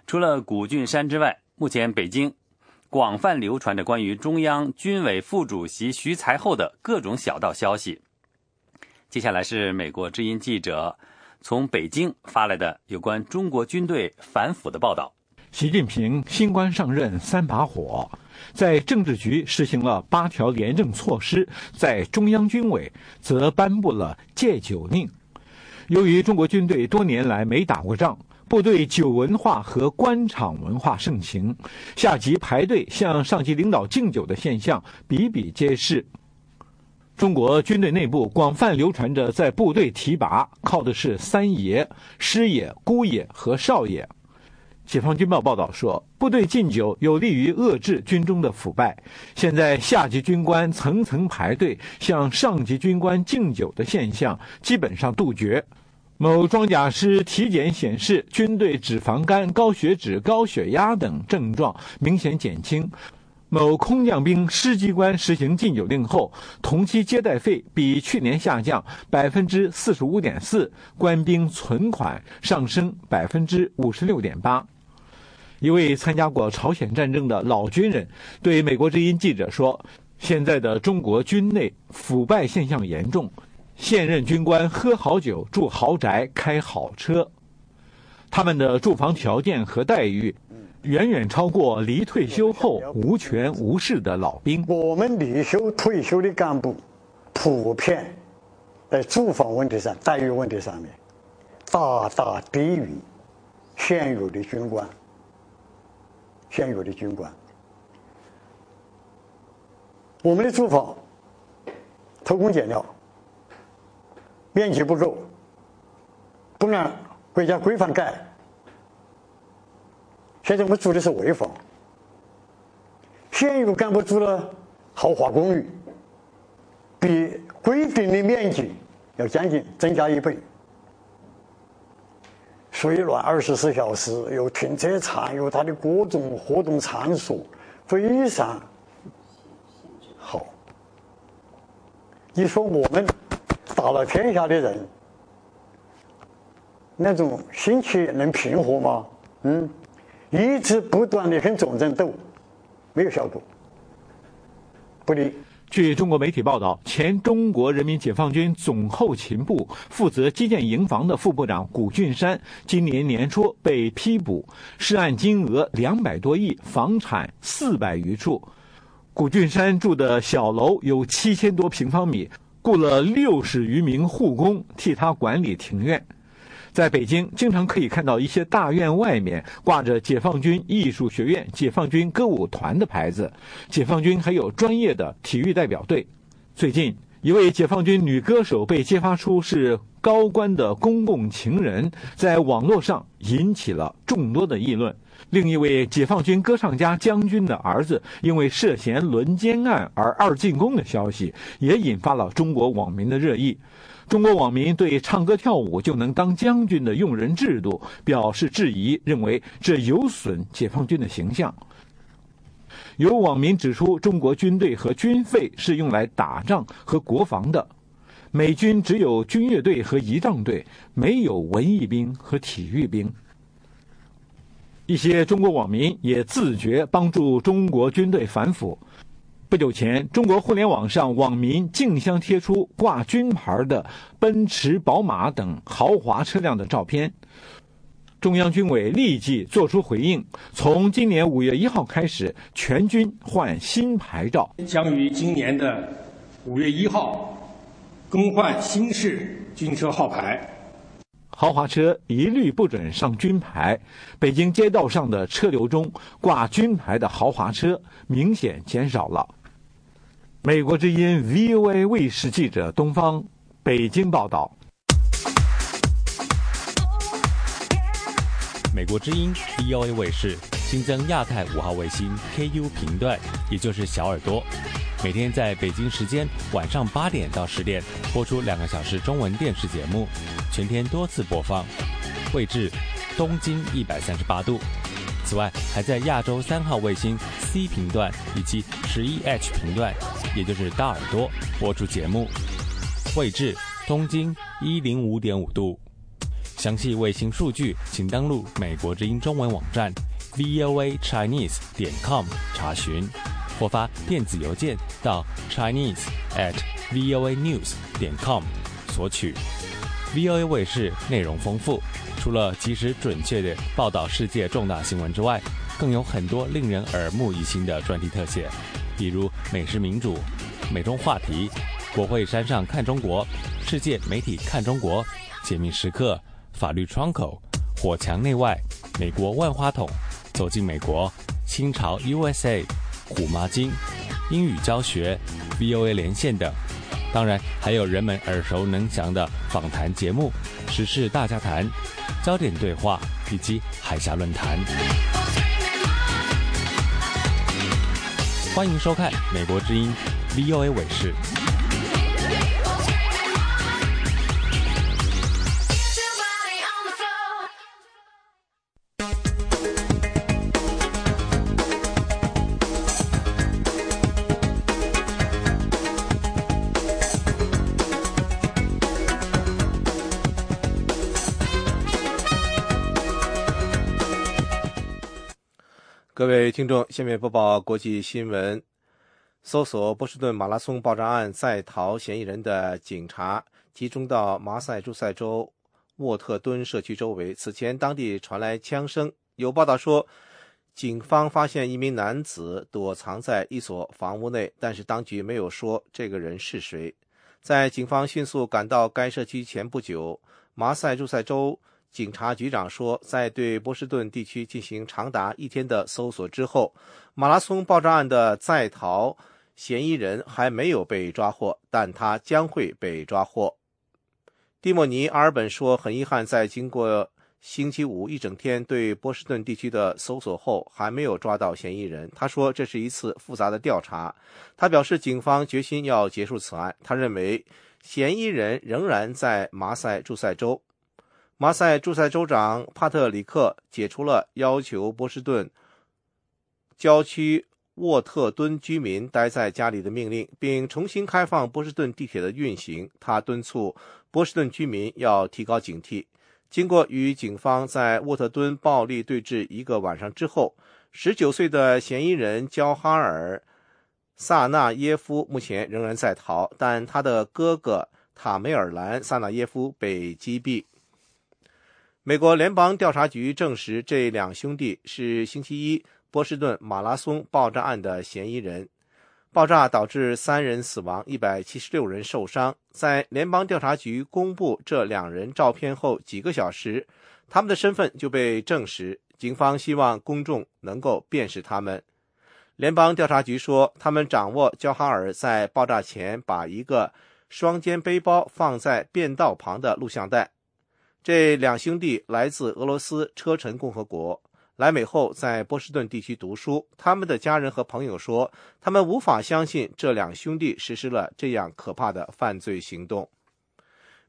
除了古俊山之外，目前北京广泛流传着关于中央军委副主席徐才厚的各种小道消息。接下来是美国之音记者从北京发来的有关中国军队反腐的报道。习近平新官上任三把火，在政治局实行了八条廉政措施，在中央军委则颁布了戒酒令。由于中国军队多年来没打过仗，部队酒文化和官场文化盛行，下级排队向上级领导敬酒的现象比比皆是。中国军队内部广泛流传着，在部队提拔靠的是三爷、师爷、姑爷和少爷。解放军报报道说，部队敬酒有利于遏制军中的腐败。现在下级军官层层排队向上级军官敬酒的现象基本上杜绝。某装甲师体检显示，军队脂肪肝、高血脂、高血压等症状明显减轻。某空降兵师机关实行禁酒令后，同期接待费比去年下降百分之四十五点四，官兵存款上升百分之五十六点八。一位参加过朝鲜战争的老军人对美国之音记者说：“现在的中国军内腐败现象严重。”现任军官喝好酒、住豪宅、开好车，他们的住房条件和待遇远远超过离退休后无权无势的老兵。我们离休退休的干部，普遍在住房问题上、待遇问题上面，大大低于现有的军官。现有的军官，我们的住房偷工减料。面积不够，不按国家规范盖。现在我们住的是危房，现有干部住了豪华公寓，比规定的面积要将近增加一倍。水暖二十四小时，有停车场，有它的各种活动场所，非常好。你说我们打了天下的人，那种心情能平和吗？嗯，一直不断的跟总争斗，没有效果，不利。据中国媒体报道，前中国人民解放军总后勤部负责基建营房的副部长谷俊山，今年年初被批捕，涉案金额两百多亿，房产四百余处。谷俊山住的小楼有七千多平方米，雇了六十余名护工替他管理庭院。在北京，经常可以看到一些大院外面挂着解放军艺术学院、解放军歌舞团的牌子。解放军还有专业的体育代表队。最近，一位解放军女歌手被揭发出是高官的公共情人，在网络上引起了众多的议论。另一位解放军歌唱家将军的儿子因为涉嫌轮奸案而二进宫的消息，也引发了中国网民的热议。中国网民对唱歌跳舞就能当将军的用人制度表示质疑，认为这有损解放军的形象。有网民指出，中国军队和军费是用来打仗和国防的，美军只有军乐队和仪仗队，没有文艺兵和体育兵。一些中国网民也自觉帮助中国军队反腐。不久前，中国互联网上网民竞相贴出挂军牌的奔驰、宝马等豪华车辆的照片。中央军委立即作出回应，从今年五月一号开始，全军换新牌照，将于今年的五月一号更换新式军车号牌。豪华车一律不准上军牌。北京街道上的车流中，挂军牌的豪华车明显减少了。美国之音 VOA 卫视记者东方北京报道。美国之音 VOA 卫视新增亚太五号卫星 KU 频段，也就是小耳朵，每天在北京时间晚上八点到十点播出两个小时中文电视节目，全天多次播放，位置东经一百三十八度。此外，还在亚洲三号卫星 C 频段以及十一 H 频段，也就是大耳朵播出节目，位置东经一零五点五度。详细卫星数据，请登录美国之音中文网站 voa chinese 点 com 查询，或发电子邮件到 chinese at voa news 点 com 索取。VOA 卫视内容丰富。除了及时准确地报道世界重大新闻之外，更有很多令人耳目一新的专题特写，比如美食民主、美中话题、国会山上看中国、世界媒体看中国、解密时刻、法律窗口、火墙内外、美国万花筒、走进美国、新潮 USA、虎妈经、英语教学、VOA 连线等。当然，还有人们耳熟能详的访谈节目、时事大家谈、焦点对话以及海峡论坛。欢迎收看《美国之音》VOA 卫视。各位听众，下面播报国际新闻。搜索波士顿马拉松爆炸案在逃嫌疑人的警察集中到马赛诸塞州沃特敦社区周围。此前，当地传来枪声。有报道说，警方发现一名男子躲藏在一所房屋内，但是当局没有说这个人是谁。在警方迅速赶到该社区前不久，马赛诸塞州。警察局长说，在对波士顿地区进行长达一天的搜索之后，马拉松爆炸案的在逃嫌疑人还没有被抓获，但他将会被抓获。蒂莫尼·阿尔本说：“很遗憾，在经过星期五一整天对波士顿地区的搜索后，还没有抓到嫌疑人。”他说：“这是一次复杂的调查。”他表示，警方决心要结束此案。他认为，嫌疑人仍然在马赛诸塞州。马赛诸塞州长帕特里克解除了要求波士顿郊区沃特敦居民待在家里的命令，并重新开放波士顿地铁的运行。他敦促波士顿居民要提高警惕。经过与警方在沃特敦暴力对峙一个晚上之后，十九岁的嫌疑人焦哈尔·萨纳耶夫目前仍然在逃，但他的哥哥塔梅尔兰·萨纳耶夫被击毙。美国联邦调查局证实，这两兄弟是星期一波士顿马拉松爆炸案的嫌疑人。爆炸导致三人死亡，一百七十六人受伤。在联邦调查局公布这两人照片后几个小时，他们的身份就被证实。警方希望公众能够辨识他们。联邦调查局说，他们掌握焦哈尔在爆炸前把一个双肩背包放在便道旁的录像带。这两兄弟来自俄罗斯车臣共和国，来美后在波士顿地区读书。他们的家人和朋友说，他们无法相信这两兄弟实施了这样可怕的犯罪行动。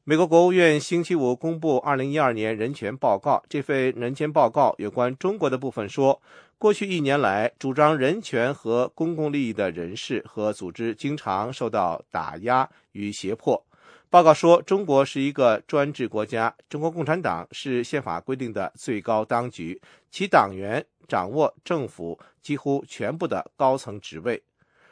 美国国务院星期五公布2012年人权报告，这份人权报告有关中国的部分说，过去一年来，主张人权和公共利益的人士和组织经常受到打压与胁迫。报告说，中国是一个专制国家，中国共产党是宪法规定的最高当局，其党员掌握政府几乎全部的高层职位，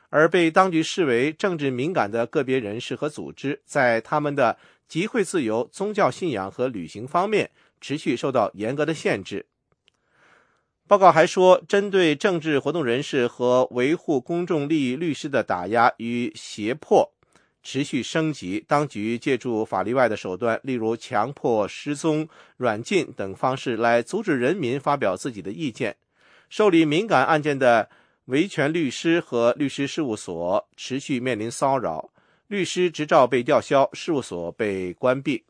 而被当局视为政治敏感的个别人士和组织，在他们的集会自由、宗教信仰和旅行方面持续受到严格的限制。报告还说，针对政治活动人士和维护公众利益律师的打压与胁迫。持续升级，当局借助法律外的手段，例如强迫失踪、软禁等方式来阻止人民发表自己的意见。受理敏感案件的维权律师和律师事务所持续面临骚扰，律师执照被吊销，事务所被关闭。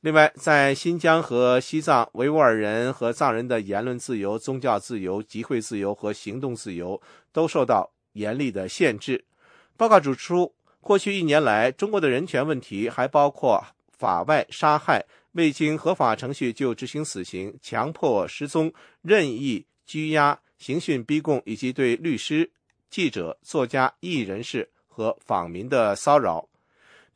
另外，在新疆和西藏，维吾尔人和藏人的言论自由、宗教自由、集会自由和行动自由都受到严厉的限制。报告指出。过去一年来，中国的人权问题还包括法外杀害、未经合法程序就执行死刑、强迫失踪、任意拘押、刑讯逼供，以及对律师、记者、作家、异议人士和访民的骚扰。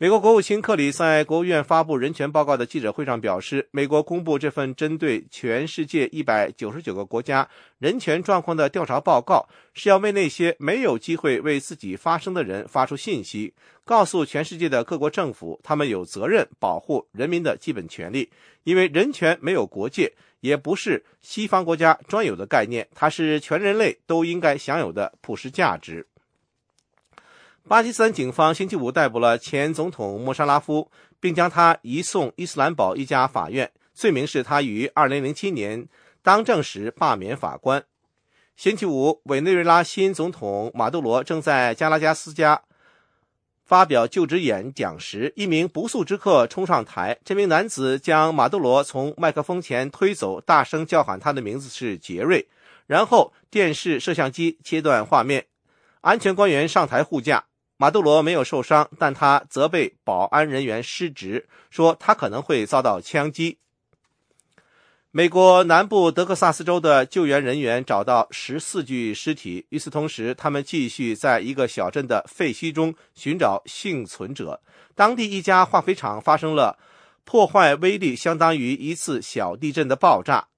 美国国务卿克里在国务院发布人权报告的记者会上表示，美国公布这份针对全世界一百九十九个国家人权状况的调查报告，是要为那些没有机会为自己发声的人发出信息，告诉全世界的各国政府，他们有责任保护人民的基本权利，因为人权没有国界，也不是西方国家专有的概念，它是全人类都应该享有的普世价值。巴基斯坦警方星期五逮捕了前总统莫沙拉夫，并将他移送伊斯兰堡一家法院，罪名是他于2007年当政时罢免法官。星期五，委内瑞拉新总统马杜罗正在加拉加斯加发表就职演讲时，一名不速之客冲上台，这名男子将马杜罗从麦克风前推走，大声叫喊他的名字是杰瑞，然后电视摄像机切断画面，安全官员上台护驾。马杜罗没有受伤，但他责备保安人员失职，说他可能会遭到枪击。美国南部德克萨斯州的救援人员找到十四具尸体，与此同时，他们继续在一个小镇的废墟中寻找幸存者。当地一家化肥厂发生了破坏威力相当于一次小地震的爆炸。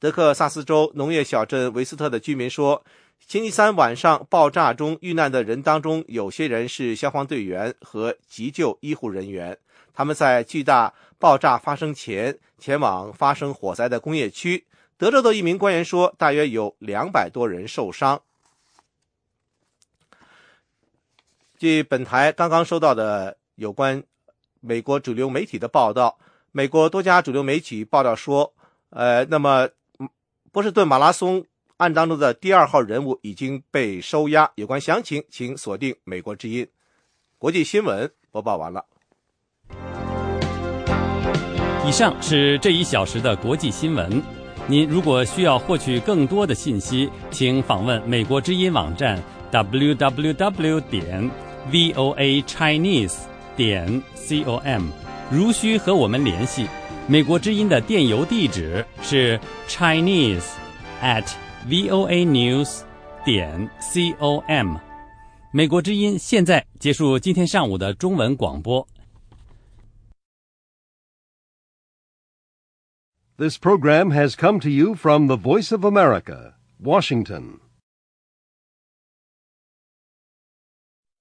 德克萨斯州农业小镇维斯特的居民说。星期三晚上爆炸中遇难的人当中，有些人是消防队员和急救医护人员。他们在巨大爆炸发生前前往发生火灾的工业区。德州的一名官员说，大约有两百多人受伤。据本台刚刚收到的有关美国主流媒体的报道，美国多家主流媒体报道说，呃，那么波士顿马拉松。案当中的第二号人物已经被收押，有关详情请锁定《美国之音》。国际新闻播报完了。以上是这一小时的国际新闻。您如果需要获取更多的信息，请访问《美国之音》网站 www 点 voa chinese 点 com。如需和我们联系。美国之音的电邮地址是 chinese at voa news 点 com。美国之音现在结束今天上午的中文广播。This program has come to you from the Voice of America, Washington.